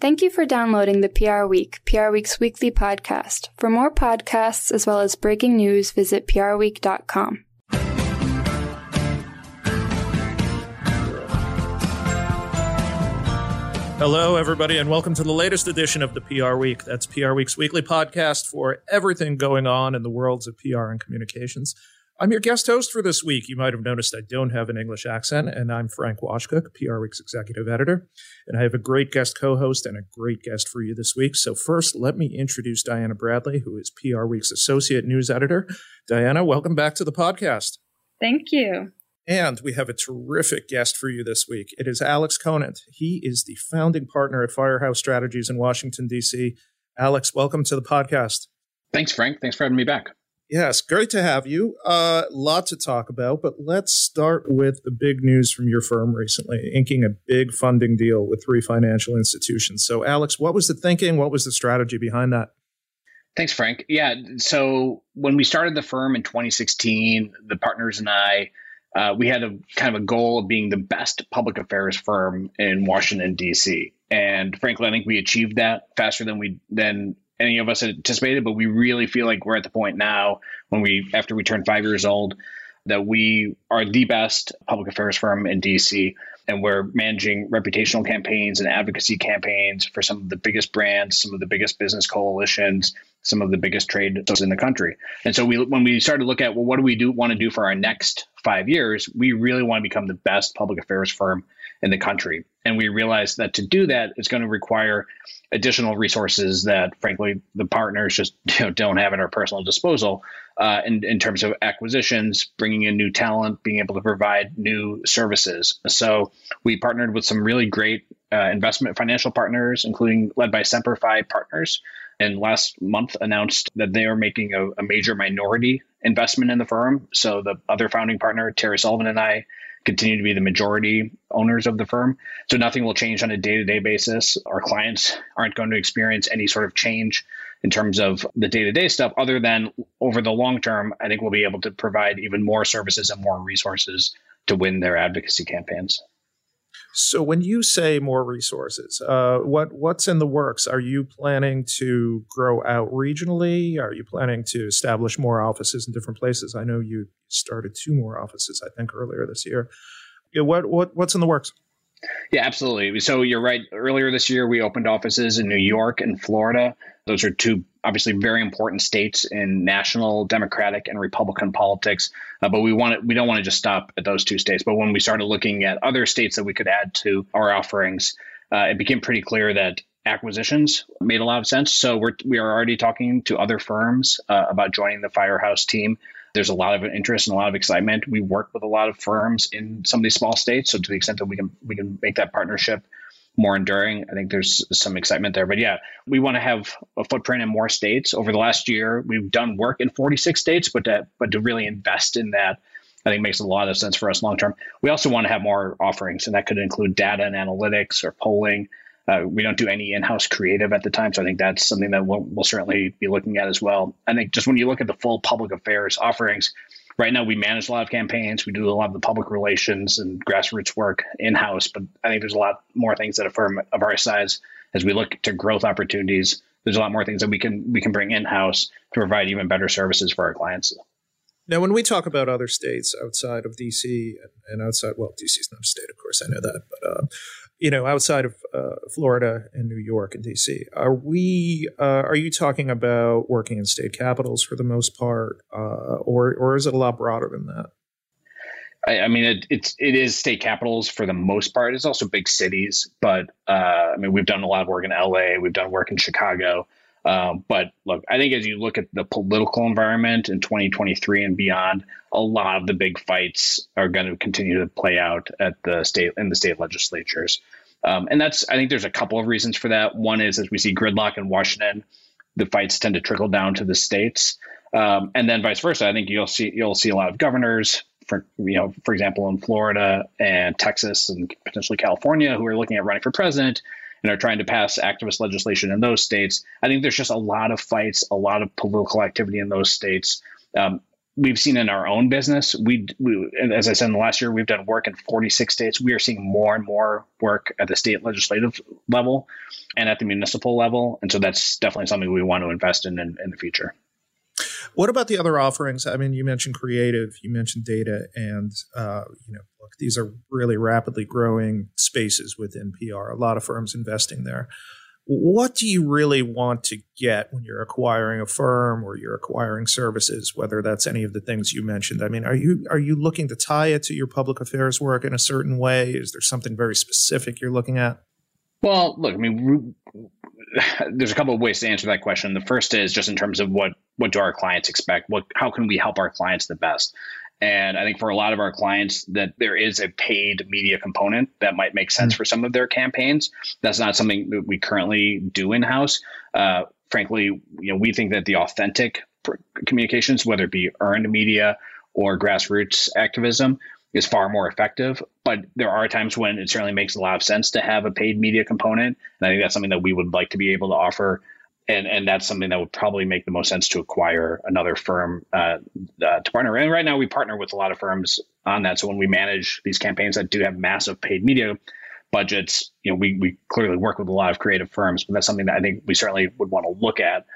Thank you for downloading the PR Week, PR Week's weekly podcast. For more podcasts as well as breaking news, visit prweek.com. Hello, everybody, and welcome to the latest edition of the PR Week. That's PR Week's weekly podcast for everything going on in the worlds of PR and communications. I'm your guest host for this week. You might have noticed I don't have an English accent, and I'm Frank Washkuch, PR Week's executive editor. And I have a great guest co host and a great guest for you this week. So, first, let me introduce Diana Bradley, who is PR Week's associate news editor. Diana, welcome back to the podcast. Thank you. And we have a terrific guest for you this week. It is Alex Conant. He is the founding partner at Firehouse Strategies in Washington, D.C. Alex, welcome to the podcast. Thanks, Frank. Thanks for having me back. Yes, great to have you. Uh, lot to talk about, but let's start with the big news from your firm recently, inking a big funding deal with three financial institutions. So, Alex, what was the thinking? What was the strategy behind that? Thanks, Frank. Yeah, so when we started the firm in 2016, the partners and I, uh, we had a kind of a goal of being the best public affairs firm in Washington D.C. And frankly, I think we achieved that faster than we than any of us anticipated, but we really feel like we're at the point now when we, after we turn five years old, that we are the best public affairs firm in DC. And we're managing reputational campaigns and advocacy campaigns for some of the biggest brands, some of the biggest business coalitions, some of the biggest trade in the country. And so we, when we started to look at, well, what do we do want to do for our next five years? We really want to become the best public affairs firm in the country. And we realized that to do that, it's going to require additional resources that, frankly, the partners just you know, don't have at our personal disposal uh, in, in terms of acquisitions, bringing in new talent, being able to provide new services. So we partnered with some really great uh, investment financial partners, including led by Semper Fi Partners. And last month announced that they are making a, a major minority investment in the firm. So the other founding partner, Terry Sullivan, and I continue to be the majority owners of the firm. So nothing will change on a day to day basis. Our clients aren't going to experience any sort of change in terms of the day to day stuff, other than over the long term, I think we'll be able to provide even more services and more resources to win their advocacy campaigns. So when you say more resources, uh, what what's in the works? Are you planning to grow out regionally? Are you planning to establish more offices in different places? I know you started two more offices, I think, earlier this year. What what what's in the works? Yeah, absolutely. So you're right. Earlier this year, we opened offices in New York and Florida. Those are two obviously very important states in national Democratic and Republican politics. Uh, but we want to, we don't want to just stop at those two states. But when we started looking at other states that we could add to our offerings, uh, it became pretty clear that acquisitions made a lot of sense. So we're we are already talking to other firms uh, about joining the Firehouse team. There's a lot of interest and a lot of excitement. We work with a lot of firms in some of these small states, so to the extent that we can we can make that partnership more enduring. I think there's some excitement there. But yeah, we want to have a footprint in more states. Over the last year, we've done work in 46 states, but to, but to really invest in that, I think makes a lot of sense for us long term. We also want to have more offerings, and that could include data and analytics or polling. Uh, we don't do any in-house creative at the time, so I think that's something that we'll, we'll certainly be looking at as well. I think just when you look at the full public affairs offerings, right now we manage a lot of campaigns we do a lot of the public relations and grassroots work in-house but i think there's a lot more things that a firm of our size as we look to growth opportunities there's a lot more things that we can we can bring in-house to provide even better services for our clients now, when we talk about other states outside of DC and outside, well, DC is not a state, of course, I know that, but uh, you know, outside of uh, Florida and New York and DC, are we? Uh, are you talking about working in state capitals for the most part, uh, or or is it a lot broader than that? I, I mean, it, it's it is state capitals for the most part. It's also big cities, but uh, I mean, we've done a lot of work in LA, we've done work in Chicago. Um, but look, I think as you look at the political environment in 2023 and beyond, a lot of the big fights are going to continue to play out at the state in the state legislatures. Um, and that's I think there's a couple of reasons for that. One is as we see gridlock in Washington, the fights tend to trickle down to the states, um, and then vice versa. I think you'll see you'll see a lot of governors, for you know, for example, in Florida and Texas and potentially California, who are looking at running for president and are trying to pass activist legislation in those states. I think there's just a lot of fights, a lot of political activity in those states. Um, we've seen in our own business. We, we, as I said in the last year, we've done work in 46 states. We are seeing more and more work at the state legislative level and at the municipal level, and so that's definitely something we want to invest in in, in the future. What about the other offerings? I mean, you mentioned creative, you mentioned data, and uh, you know, look, these are really rapidly growing spaces within PR. A lot of firms investing there. What do you really want to get when you're acquiring a firm or you're acquiring services? Whether that's any of the things you mentioned. I mean, are you are you looking to tie it to your public affairs work in a certain way? Is there something very specific you're looking at? Well, look, I mean, there's a couple of ways to answer that question. The first is just in terms of what what do our clients expect? What how can we help our clients the best? And I think for a lot of our clients that there is a paid media component that might make sense mm-hmm. for some of their campaigns. That's not something that we currently do in house. Uh, frankly, you know, we think that the authentic communications, whether it be earned media or grassroots activism, is far more effective. But there are times when it certainly makes a lot of sense to have a paid media component. And I think that's something that we would like to be able to offer. And, and that's something that would probably make the most sense to acquire another firm uh, uh, to partner. And right now, we partner with a lot of firms on that. So when we manage these campaigns that do have massive paid media budgets, you know, we, we clearly work with a lot of creative firms. But that's something that I think we certainly would want to look at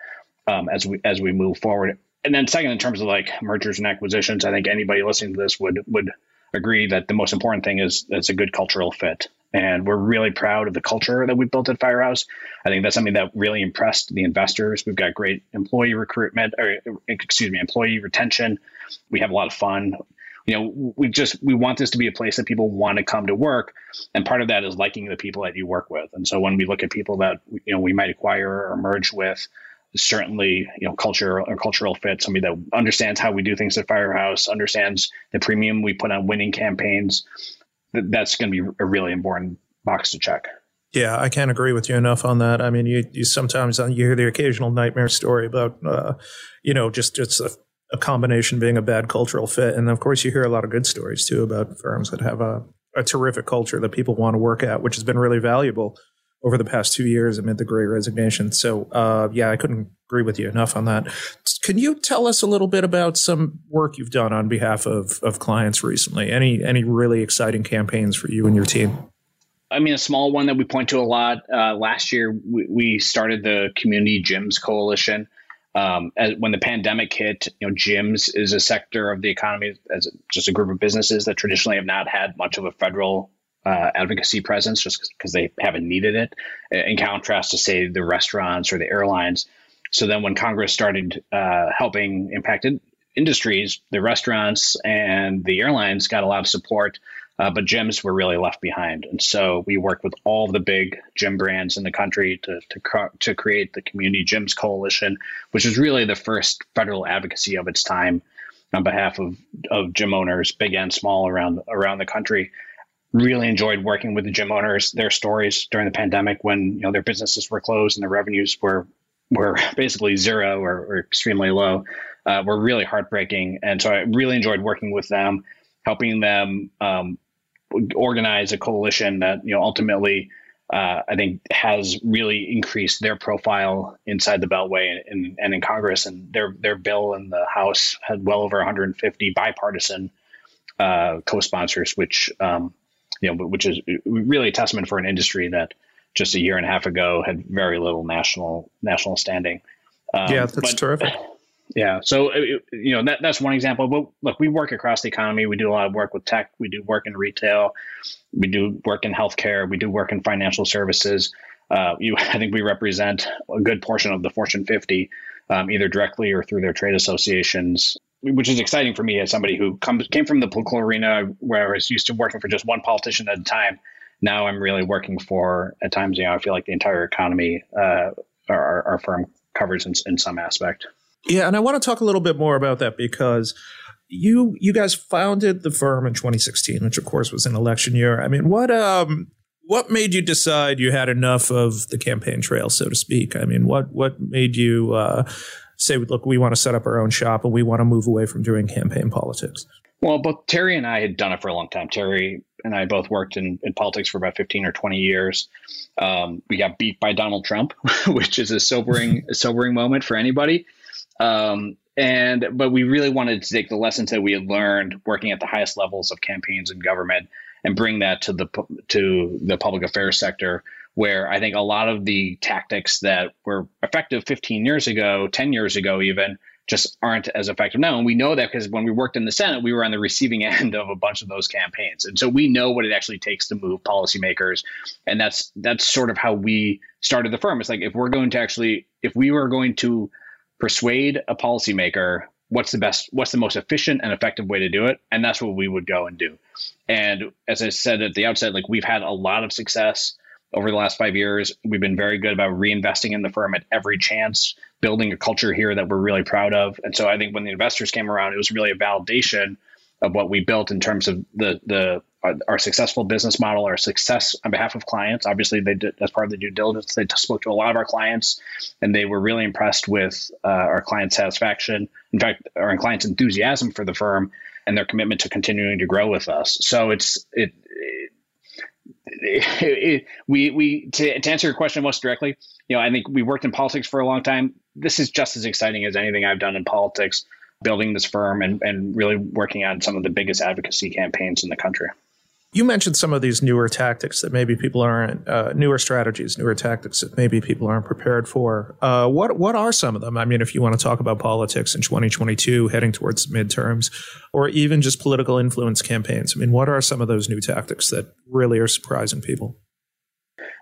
um, as we as we move forward. And then second, in terms of like mergers and acquisitions, I think anybody listening to this would would agree that the most important thing is it's a good cultural fit. And we're really proud of the culture that we built at Firehouse. I think that's something that really impressed the investors. We've got great employee recruitment, or excuse me, employee retention. We have a lot of fun. You know, we just we want this to be a place that people want to come to work, and part of that is liking the people that you work with. And so when we look at people that you know we might acquire or merge with, certainly you know culture or cultural fit somebody that understands how we do things at firehouse understands the premium we put on winning campaigns that's going to be a really important box to check. Yeah i can't agree with you enough on that. I mean you, you sometimes uh, you hear the occasional nightmare story about uh, you know just just a, a, combination being a bad cultural fit. And of course you hear a lot of good stories too about firms that have a, a terrific culture that people want to work at which has been really valuable over the past two years amid the great resignation. So, uh, yeah, I couldn't agree with you enough on that. Can you tell us a little bit about some work you've done on behalf of, of clients recently? Any any really exciting campaigns for you and your team? I mean, a small one that we point to a lot. Uh, last year, we, we, started the Community Gyms Coalition. Um, as, when the pandemic hit, you know, gyms is a sector of the economy as just a group of businesses that traditionally have not had much of a federal uh, advocacy presence just because they haven't needed it, in contrast to, say, the restaurants or the airlines. So then when Congress started uh, helping impacted industries, the restaurants and the airlines got a lot of support, uh, but gyms were really left behind. And so we worked with all the big gym brands in the country to, to, to create the Community Gyms Coalition, which is really the first federal advocacy of its time on behalf of, of gym owners, big and small, around around the country really enjoyed working with the gym owners, their stories during the pandemic when you know their businesses were closed and their revenues were were basically zero or, or extremely low, uh, were really heartbreaking. And so I really enjoyed working with them, helping them um, organize a coalition that you know ultimately. Uh, I think has really increased their profile inside the Beltway and, and in Congress, and their their bill in the House had well over 150 bipartisan uh, co-sponsors, which um, you know, which is really a testament for an industry that just a year and a half ago had very little national national standing. Um, yeah, that's but, terrific. Yeah, so uh, you know that that's one example. But look, we work across the economy. We do a lot of work with tech. We do work in retail. We do work in healthcare. We do work in financial services. Uh, you, I think we represent a good portion of the Fortune 50, um, either directly or through their trade associations which is exciting for me as somebody who comes came from the political arena where I was used to working for just one politician at a time. Now I'm really working for at times. You know, I feel like the entire economy uh, our, our firm covers in, in some aspect. Yeah, and I want to talk a little bit more about that because you you guys founded the firm in 2016, which of course was an election year. I mean, what um what made you decide you had enough of the campaign trail, so to speak? I mean, what what made you uh, say, look, we want to set up our own shop and we want to move away from doing campaign politics? Well, both Terry and I had done it for a long time. Terry and I both worked in, in politics for about 15 or 20 years. Um, we got beat by Donald Trump, which is a sobering, sobering moment for anybody. Um, and but we really wanted to take the lessons that we had learned working at the highest levels of campaigns and government and bring that to the to the public affairs sector where I think a lot of the tactics that were effective 15 years ago, 10 years ago even just aren't as effective now. And we know that because when we worked in the Senate, we were on the receiving end of a bunch of those campaigns. And so we know what it actually takes to move policymakers. And that's that's sort of how we started the firm. It's like if we're going to actually if we were going to persuade a policymaker what's the best what's the most efficient and effective way to do it and that's what we would go and do and as i said at the outset like we've had a lot of success over the last five years we've been very good about reinvesting in the firm at every chance building a culture here that we're really proud of and so i think when the investors came around it was really a validation of what we built in terms of the the our, our, successful business model, our success on behalf of clients. Obviously, they did as part of the due diligence. They spoke to a lot of our clients, and they were really impressed with uh, our client satisfaction. In fact, our clients' enthusiasm for the firm and their commitment to continuing to grow with us. So it's it. it, we we to, to answer your question most directly, you know, I think we worked in politics for a long time. This is just as exciting as anything I've done in politics building this firm and, and really working on some of the biggest advocacy campaigns in the country. You mentioned some of these newer tactics that maybe people aren't, uh, newer strategies, newer tactics that maybe people aren't prepared for. Uh, what what are some of them? I mean, if you want to talk about politics in 2022, heading towards midterms, or even just political influence campaigns. I mean, what are some of those new tactics that really are surprising people?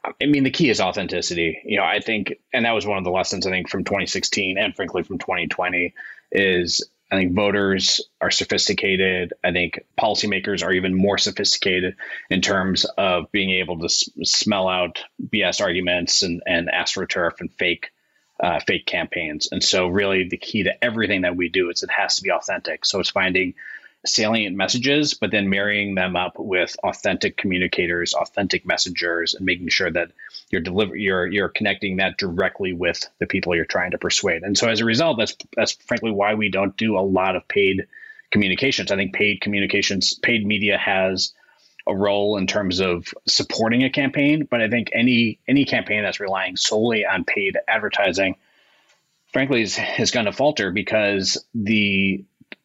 I mean, the key is authenticity. You know, I think, and that was one of the lessons I think from 2016 and frankly from 2020 is I think voters are sophisticated. I think policymakers are even more sophisticated in terms of being able to s- smell out BS arguments and, and astroturf and fake uh, fake campaigns. And so, really, the key to everything that we do is it has to be authentic. So it's finding salient messages, but then marrying them up with authentic communicators, authentic messengers, and making sure that you're deliver you're you're connecting that directly with the people you're trying to persuade. And so as a result, that's that's frankly why we don't do a lot of paid communications. I think paid communications, paid media has a role in terms of supporting a campaign, but I think any any campaign that's relying solely on paid advertising, frankly, is, is going to falter because the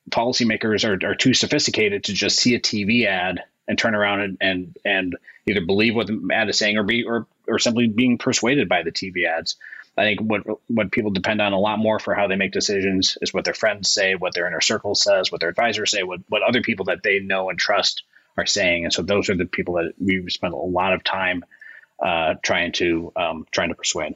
policymakers are, are too sophisticated to just see a TV ad and turn around and, and, and either believe what the ad is saying or be or, or simply being persuaded by the TV ads. I think what what people depend on a lot more for how they make decisions is what their friends say, what their inner circle says, what their advisors say, what what other people that they know and trust are saying. And so those are the people that we spend a lot of time uh, trying to um, trying to persuade.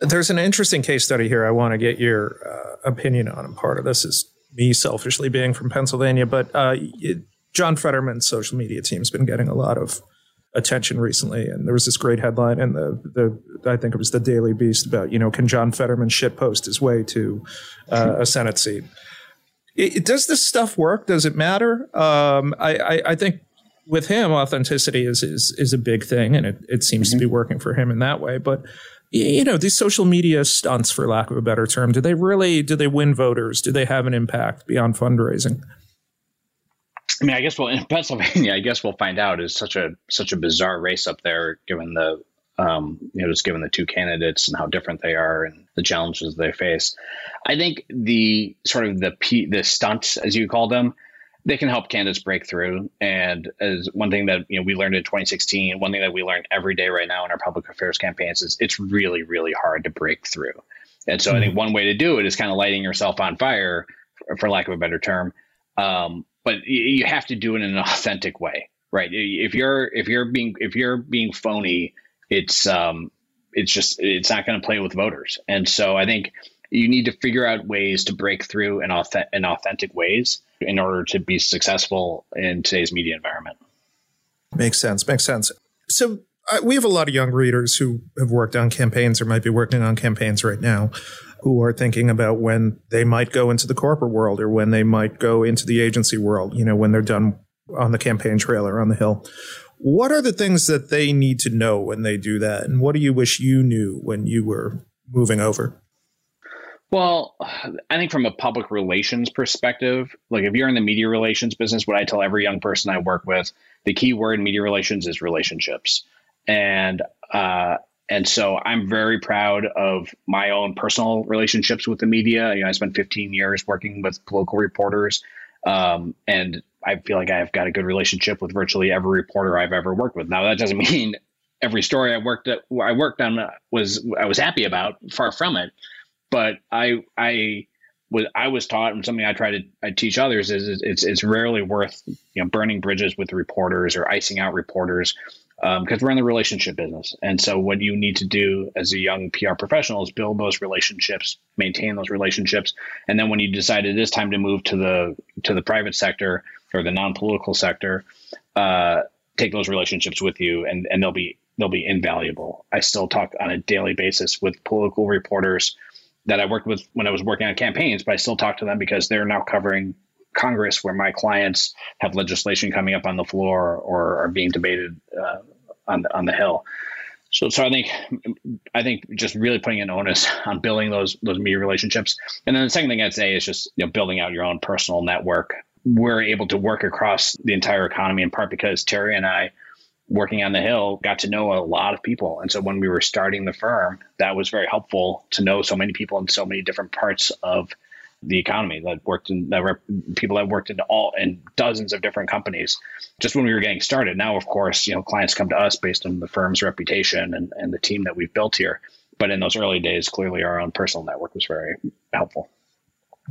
There's an interesting case study here. I want to get your uh, opinion on, and part of this is me selfishly being from Pennsylvania, but uh, it, John Fetterman's social media team has been getting a lot of attention recently, and there was this great headline in the the I think it was the Daily Beast about you know can John Fetterman shitpost his way to uh, a Senate seat? It, it, does this stuff work? Does it matter? Um, I, I, I think with him, authenticity is is is a big thing, and it, it seems mm-hmm. to be working for him in that way. But you know these social media stunts for lack of a better term do they really do they win voters? Do they have an impact beyond fundraising? I mean i guess well in pennsylvania i guess we'll find out. Is such a such a bizarre race up there given the um, you know just given the two candidates and how different they are and the challenges they face. I think the sort of the the stunts as you call them they can help candidates break through. And as one thing that you know we learned in 2016, one thing that we learn every day right now in our public affairs campaigns is it's really really hard to break through. And so mm-hmm. I think mm-hmm. one way to do it is kind of lighting yourself on fire, for lack of a better term. Um, but you have to do it in an authentic way, right? If you're if you're being if you're being phony, it's um, it's just it's not going to play with voters. And so I think you need to figure out ways to break through in, auth- in authentic ways in order to be successful in today's media environment. Makes sense. Makes sense. So uh, we have a lot of young readers who have worked on campaigns or might be working on campaigns right now who are thinking about when they might go into the corporate world or when they might go into the agency world, you know, when they're done on the campaign trail or on the hill. What are the things that they need to know when they do that? And what do you wish you knew when you were moving over? Well, I think from a public relations perspective, like if you're in the media relations business, what I tell every young person I work with, the key word in media relations is relationships. And uh, and so I'm very proud of my own personal relationships with the media. You know, I spent 15 years working with political reporters, um, and I feel like I've got a good relationship with virtually every reporter I've ever worked with. Now, that doesn't mean every story I worked at, I worked on was I was happy about. Far from it, but I I was I was taught and something I try to I teach others is it's it's rarely worth you know burning bridges with reporters or icing out reporters because um, we're in the relationship business. And so, what you need to do as a young PR professional is build those relationships, maintain those relationships, and then when you decide it is time to move to the to the private sector or the non political sector, uh, take those relationships with you, and and they'll be they'll be invaluable. I still talk on a daily basis with political reporters that I worked with when I was working on campaigns, but I still talk to them because they're now covering Congress where my clients have legislation coming up on the floor or are being debated uh, on the, on the Hill. So, so I think I think just really putting an onus on building those those media relationships, and then the second thing I'd say is just you know building out your own personal network. We're able to work across the entire economy in part because Terry and I, working on the Hill, got to know a lot of people, and so when we were starting the firm, that was very helpful to know so many people in so many different parts of the economy that worked in that rep, people that worked in all in dozens of different companies just when we were getting started. Now of course you know clients come to us based on the firm's reputation and, and the team that we've built here. But in those early days clearly our own personal network was very helpful.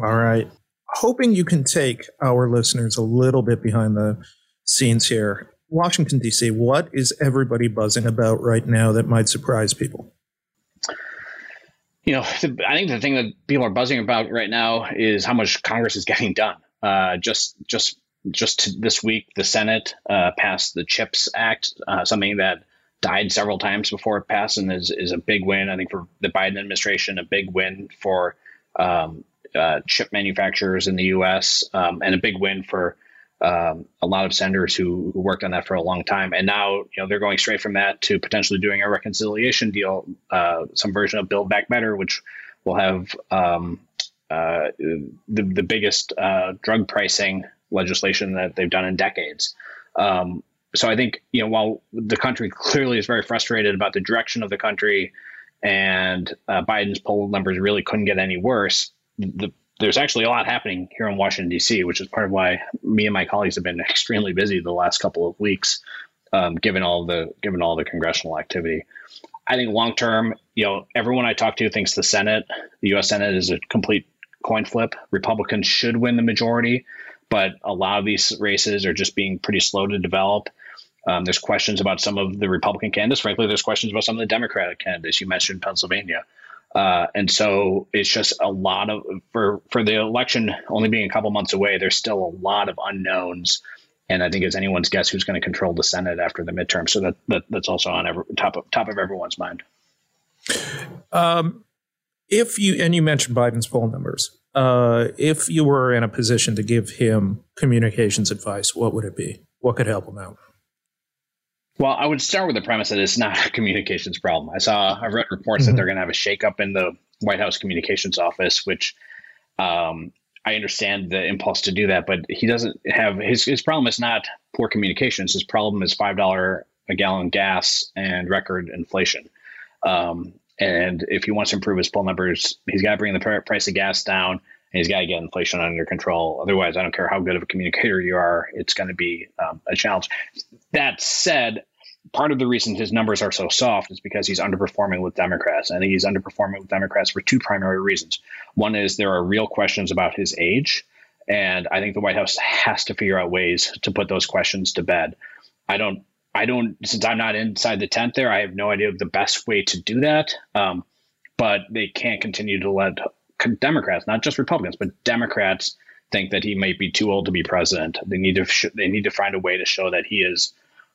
All right. Hoping you can take our listeners a little bit behind the scenes here washington d.c what is everybody buzzing about right now that might surprise people you know, I think the thing that people are buzzing about right now is how much Congress is getting done. Uh, just, just, just this week, the Senate uh, passed the CHIPS Act, uh, something that died several times before it passed, and is is a big win. I think for the Biden administration, a big win for um, uh, chip manufacturers in the U.S. Um, and a big win for um, a lot of senators who, who, worked on that for a long time, and now you know they're going straight from that to potentially doing a reconciliation deal, uh, some version of Build Back Better, which will have um, uh, the the biggest uh, drug pricing legislation that they've done in decades. Um, so I think you know while the country clearly is very frustrated about the direction of the country, and uh, Biden's poll numbers really couldn't get any worse, the there's actually a lot happening here in Washington D.C., which is part of why me and my colleagues have been extremely busy the last couple of weeks, um, given all the given all the congressional activity. I think long term, you know, everyone I talk to thinks the Senate, the U.S. Senate, is a complete coin flip. Republicans should win the majority, but a lot of these races are just being pretty slow to develop. Um, there's questions about some of the Republican candidates. Frankly, there's questions about some of the Democratic candidates. You mentioned Pennsylvania. Uh, and so it's just a lot of for for the election only being a couple months away. There's still a lot of unknowns, and I think it's anyone's guess who's going to control the Senate after the midterm. So that, that that's also on every, top of top of everyone's mind. Um, if you and you mentioned Biden's poll numbers, uh, if you were in a position to give him communications advice, what would it be? What could help him out? Well, I would start with the premise that it's not a communications problem. I saw, I've read reports mm-hmm. that they're going to have a shakeup in the White House communications office, which um, I understand the impulse to do that, but he doesn't have his his problem is not poor communications. His problem is five dollar a gallon gas and record inflation. Um, and if he wants to improve his poll numbers, he's got to bring the price of gas down and he's got to get inflation under control. Otherwise, I don't care how good of a communicator you are, it's going to be um, a challenge. That said, part of the reason his numbers are so soft is because he's underperforming with Democrats. I think he's underperforming with Democrats for two primary reasons. One is there are real questions about his age, and I think the White House has to figure out ways to put those questions to bed. I don't. I don't. Since I'm not inside the tent there, I have no idea of the best way to do that. Um, but they can't continue to let Democrats, not just Republicans, but Democrats think that he might be too old to be president. They need to sh- they need to find a way to show that he is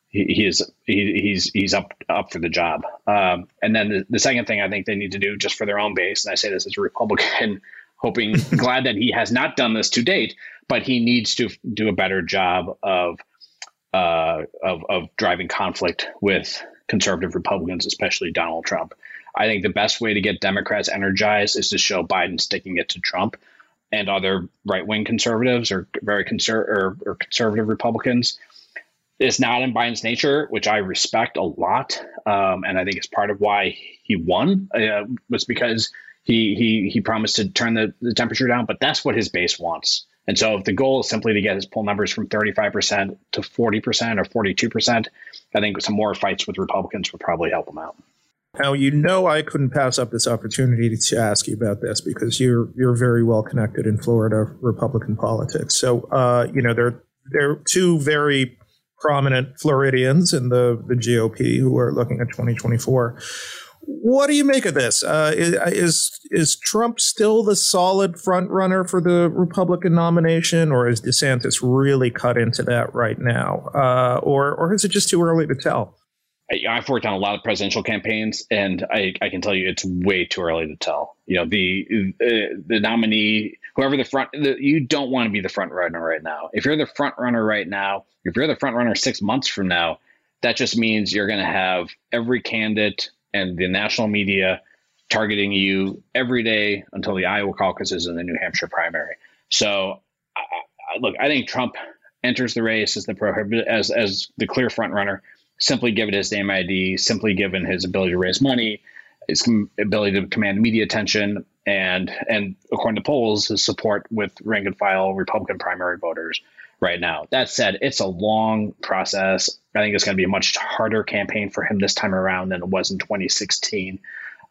he, he is he, he's he's up up for the job. Um, and then the, the, second thing I think they need to do just for their own base, and I say this as a Republican, hoping glad that he has not done this to date, but he needs to do a better job of uh, of of driving conflict with conservative Republicans, especially Donald Trump. I think the best way to get Democrats energized is to show Biden sticking it to Trump and other right wing conservatives or very conser- or, or conservative Republicans. It's not in Biden's nature, which I respect a lot, um, and I think it's part of why he won uh, was because he he he promised to turn the, the temperature down. But that's what his base wants. And so, if the goal is simply to get his poll numbers from 35% to 40% or 42%, I think some more fights with Republicans would probably help him out. Now you know I couldn't pass up this opportunity to ask you about this because you're you're very well connected in Florida Republican politics. So uh, you know there there are two very prominent Floridians in the the GOP who are looking at 2024. What do you make of this? Uh, is is Trump still the solid front runner for the Republican nomination, or is DeSantis really cut into that right now, uh, or or is it just too early to tell? I've worked on a lot of presidential campaigns, and I, I can tell you it's way too early to tell. You know, the uh, the nominee, whoever the front, the, you don't want to be the front runner right now. If you're the front runner right now, if you're the front runner six months from now, that just means you're going to have every candidate and the national media targeting you every day until the Iowa caucuses and the New Hampshire primary. So, I, I, look, I think Trump enters the race as the prohibit as as the clear front runner simply given his name ID, simply given his ability to raise money, his ability to command media attention, and and according to polls, his support with rank and file Republican primary voters right now. That said, it's a long process. I think it's going to be a much harder campaign for him this time around than it was in 2016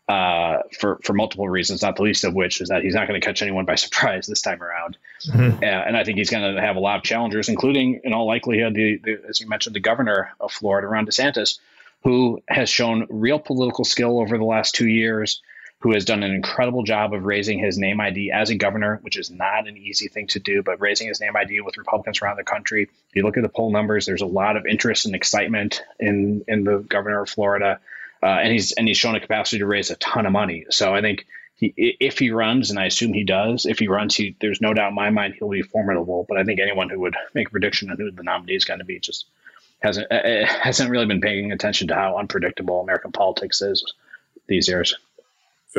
uh, for for multiple reasons, not the least of which is that he's not going to catch anyone by surprise this time around. Mm-hmm. Uh, and I think he's going to have a lot of challengers, including, in all likelihood, the, the, as you mentioned, the governor of Florida, Ron DeSantis, who has shown real political skill over the last two years, who has done an incredible job of raising his name ID as a governor, which is not an easy thing to do, but raising his name ID with Republicans around the country. If you look at the poll numbers, there's a lot of interest and excitement in in the governor of Florida uh, and he's and he's shown a capacity to raise a ton of money. So I think he, if he runs, and I assume he does, if he runs, he there's no doubt in my mind he'll be formidable. But I think anyone who would make a prediction on who the nominee is going to be just hasn't uh, hasn't really been paying attention to how unpredictable American politics is these years.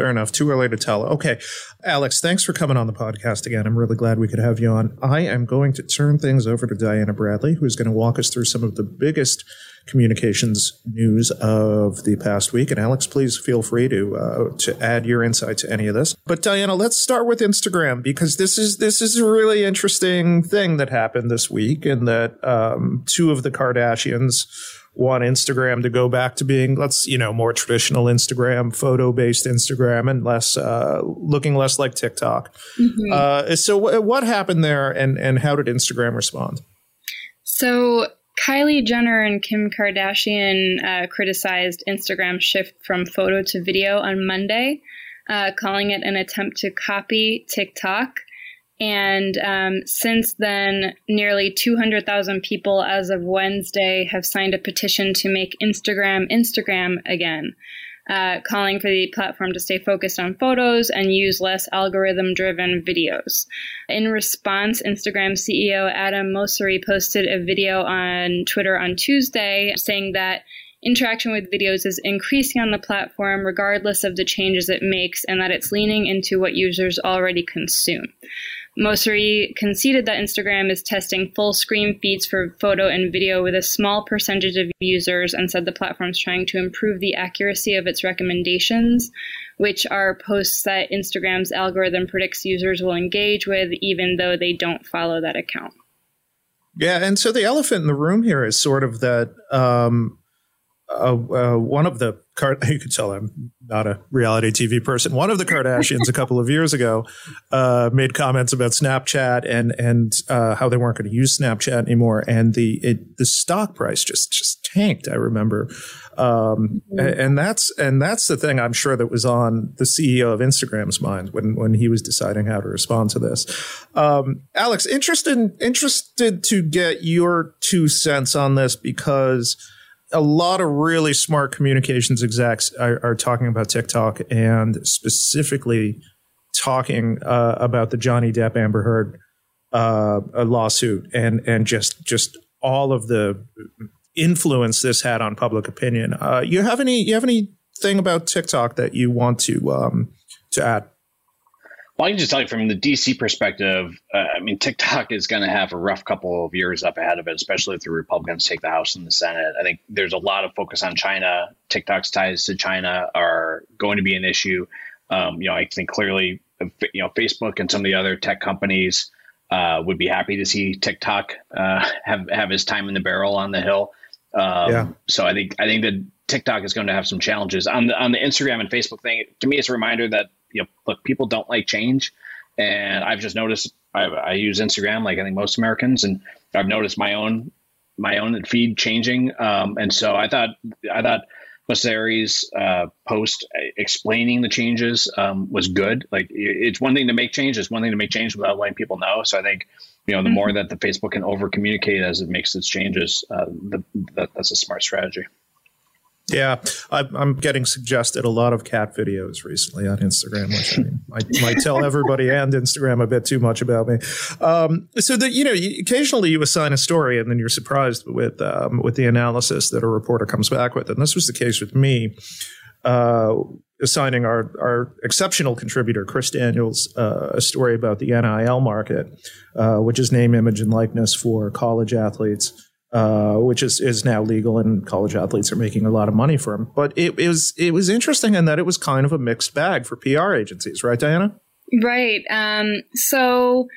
Fair enough. Too early to tell. Okay. Alex, thanks for coming on the podcast again. I'm really glad we could have you on. I am going to turn things over to Diana Bradley, who's going to walk us through some of the biggest communications news of the past week. And Alex, please feel free to uh, to add your insight to any of this. But Diana, let's start with Instagram because this is this is a really interesting thing that happened this week, and that um, two of the Kardashians want Instagram to go back to being, let's, you know, more traditional Instagram, photo based Instagram, and less, uh, looking less like TikTok. Mm-hmm. Uh, so, w- what happened there, and and how did Instagram respond? So. Kylie Jenner and Kim Kardashian uh, criticized Instagram's shift from photo to video on Monday, uh, calling it an attempt to copy TikTok. And um, since then, nearly 200,000 people as of Wednesday have signed a petition to make Instagram Instagram again, uh, calling for the platform to stay focused on photos and use less algorithm driven videos. In response, Instagram CEO Adam Mosseri posted a video on Twitter on Tuesday saying that interaction with videos is increasing on the platform regardless of the changes it makes and that it's leaning into what users already consume. Mosseri conceded that Instagram is testing full screen feeds for photo and video with a small percentage of users and said the platform is trying to improve the accuracy of its recommendations, which are posts that Instagram's algorithm predicts users will engage with even though they don't follow that account. Yeah, and so the elephant in the room here is sort of that um, uh, uh, one of the you could tell I'm not a reality TV person. One of the Kardashians a couple of years ago uh, made comments about Snapchat and and uh, how they weren't going to use Snapchat anymore, and the it, the stock price just just tanked. I remember, um, mm-hmm. and that's and that's the thing I'm sure that was on the CEO of Instagram's mind when when he was deciding how to respond to this. Um, Alex, interested interested to get your two cents on this because a lot of really smart communications execs are, are talking about TikTok and specifically talking uh, about the Johnny Depp Amber Heard uh, lawsuit and and just just all of the influence this had on public opinion. Uh, you have any you have anything about TikTok that you want to um, to add? Well, I can just tell you from the DC perspective, uh, I mean, TikTok is going to have a rough couple of years up ahead of it, especially if the Republicans take the House and the Senate. I think there's a lot of focus on China. TikTok's ties to China are going to be an issue. Um, you know, I think clearly, you know, Facebook and some of the other tech companies uh, would be happy to see TikTok uh, have have his time in the barrel on the Hill. Um, yeah. So I think I think that TikTok is going to have some challenges on the on the Instagram and Facebook thing. To me, it's a reminder that you know, look, people don't like change, and I've just noticed. I, I use Instagram like I think most Americans, and I've noticed my own my own feed changing. Um, and so I thought I thought Mosseri's uh, post explaining the changes um, was good. Like it's one thing to make change; it's one thing to make change without letting people know. So I think you know the mm-hmm. more that the Facebook can over communicate as it makes its changes, uh, the, that, that's a smart strategy. Yeah, I'm getting suggested a lot of cat videos recently on Instagram, which I mean, might, might tell everybody and Instagram a bit too much about me. Um, so that you know, occasionally you assign a story and then you're surprised with um, with the analysis that a reporter comes back with, and this was the case with me. Uh, assigning our, our exceptional contributor, Chris Daniels, uh, a story about the NIL market, uh, which is name, image, and likeness for college athletes uh, which is is now legal, and college athletes are making a lot of money from. But it, it was it was interesting in that it was kind of a mixed bag for PR agencies, right, Diana? Right. Um, so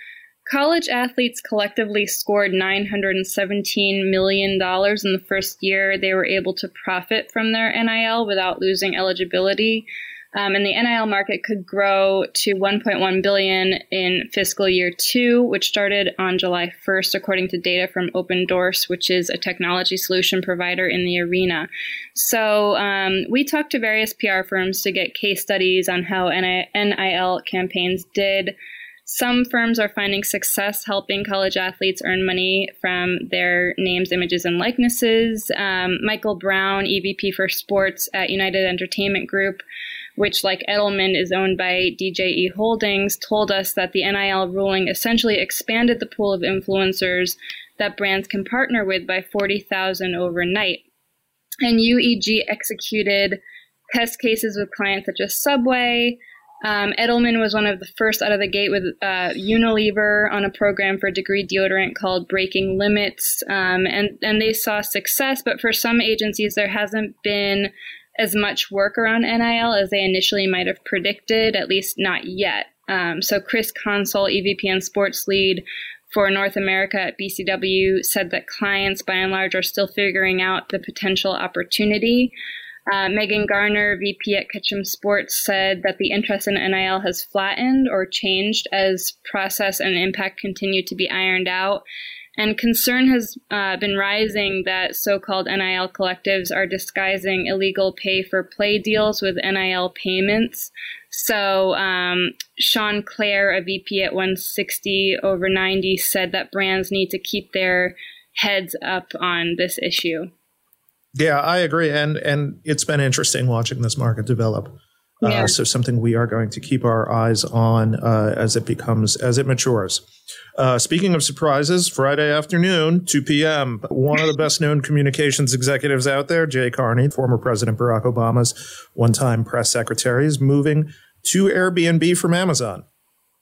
college athletes collectively scored $917 million in the first year they were able to profit from their NIL without losing eligibility. Um, and the NIL market could grow to 1.1 billion in fiscal year two, which started on July 1st, according to data from Opendorse, which is a technology solution provider in the arena. So um, we talked to various PR firms to get case studies on how NIL campaigns did. Some firms are finding success helping college athletes earn money from their names, images, and likenesses. Um, Michael Brown, EVP for sports at United Entertainment Group, which, like Edelman, is owned by DJE Holdings, told us that the NIL ruling essentially expanded the pool of influencers that brands can partner with by 40,000 overnight. And UEG executed test cases with clients such as Subway. Um, Edelman was one of the first out of the gate with uh, Unilever on a program for degree deodorant called Breaking Limits, um, and and they saw success. But for some agencies, there hasn't been as much work around NIL as they initially might have predicted, at least not yet. Um, so Chris Consul, EVP and sports lead for North America at BCW, said that clients by and large are still figuring out the potential opportunity. Uh, Megan Garner, VP at Ketchum Sports, said that the interest in NIL has flattened or changed as process and impact continue to be ironed out. And concern has uh, been rising that so called NIL collectives are disguising illegal pay for play deals with NIL payments. So, um, Sean Clare, a VP at 160 over 90, said that brands need to keep their heads up on this issue. Yeah, I agree, and and it's been interesting watching this market develop. Uh, yeah. So something we are going to keep our eyes on uh, as it becomes as it matures. Uh, speaking of surprises, Friday afternoon, 2 p.m., one of the best known communications executives out there, Jay Carney, former President Barack Obama's one time press secretary, is moving to Airbnb from Amazon.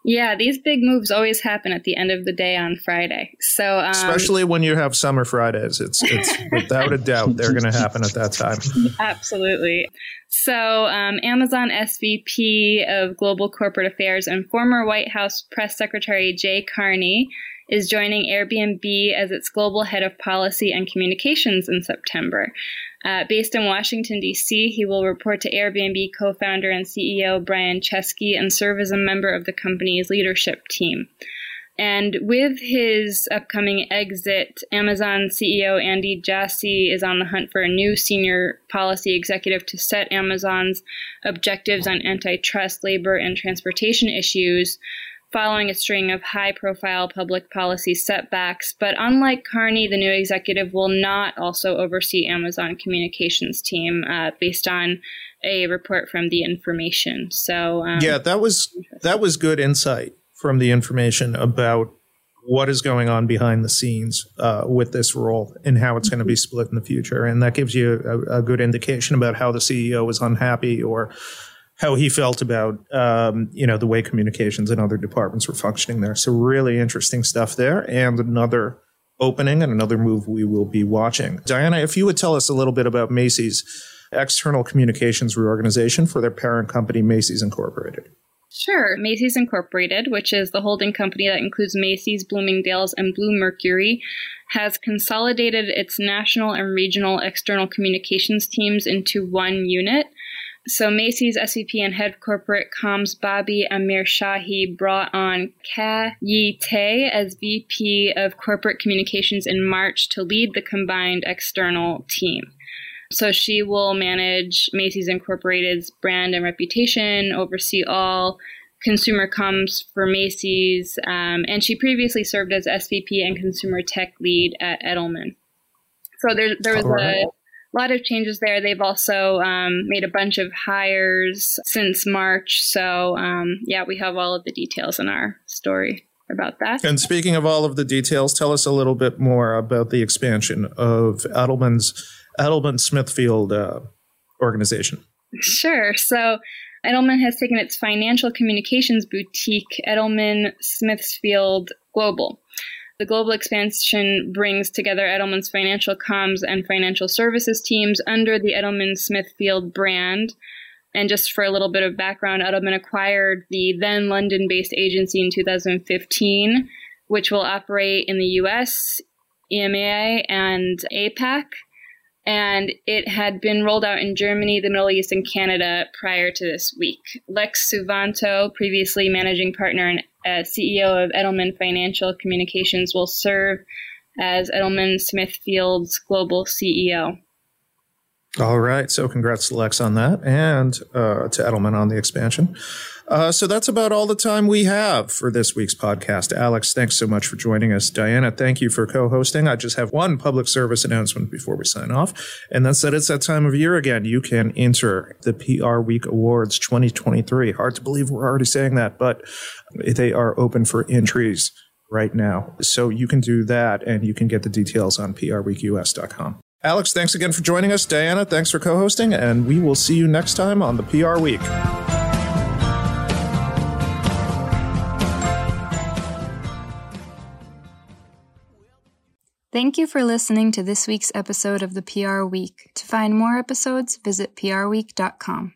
Yeah, these big moves always happen at the end of the day on Friday. So, um, especially when you have summer Fridays, it's it's without a doubt they're going to happen at that time. Absolutely. So, um, Amazon SVP of Global Corporate Affairs and former White House Press Secretary Jay Carney is joining Airbnb as its global head of policy and communications in September. Uh, based in Washington, D.C., he will report to Airbnb co founder and CEO Brian Chesky and serve as a member of the company's leadership team. And with his upcoming exit, Amazon CEO Andy Jassy is on the hunt for a new senior policy executive to set Amazon's objectives on antitrust, labor, and transportation issues following a string of high profile public policy setbacks. But unlike Carney, the new executive will not also oversee Amazon communications team uh, based on a report from the information. So um, yeah, that was that was good insight from the information about what is going on behind the scenes uh, with this role and how it's going to be split in the future, and that gives you a, a good indication about how the CEO is unhappy or how he felt about um, you know the way communications and other departments were functioning there. So really interesting stuff there, and another opening and another move we will be watching. Diana, if you would tell us a little bit about Macy's external communications reorganization for their parent company, Macy's Incorporated. Sure. Macy's Incorporated, which is the holding company that includes Macy's, Bloomingdale's, and Bluemercury, has consolidated its national and regional external communications teams into one unit. So Macy's SVP and head corporate comms Bobby Amirshahi brought on Ka Yi Tae as VP of corporate communications in March to lead the combined external team. So she will manage Macy's Incorporated's brand and reputation, oversee all consumer comms for Macy's, um, and she previously served as SVP and consumer tech lead at Edelman. So there, there was right. a lot of changes there. They've also um, made a bunch of hires since March. So, um, yeah, we have all of the details in our story about that. And speaking of all of the details, tell us a little bit more about the expansion of Edelman's Edelman Smithfield uh, organization. Sure. So, Edelman has taken its financial communications boutique, Edelman Smithfield Global. The global expansion brings together Edelman's financial comms and financial services teams under the Edelman Smithfield brand. And just for a little bit of background, Edelman acquired the then London based agency in 2015, which will operate in the US, EMEA, and APAC and it had been rolled out in Germany, the Middle East, and Canada prior to this week. Lex Suvanto, previously managing partner and uh, CEO of Edelman Financial Communications, will serve as Edelman Smithfield's global CEO. All right. So congrats to Lex on that and uh, to Edelman on the expansion. Uh, so that's about all the time we have for this week's podcast. Alex, thanks so much for joining us. Diana, thank you for co hosting. I just have one public service announcement before we sign off, and that's that it's that time of year again. You can enter the PR Week Awards 2023. Hard to believe we're already saying that, but they are open for entries right now. So you can do that and you can get the details on prweekus.com. Alex, thanks again for joining us. Diana, thanks for co hosting, and we will see you next time on the PR Week. Thank you for listening to this week's episode of the PR Week. To find more episodes, visit prweek.com.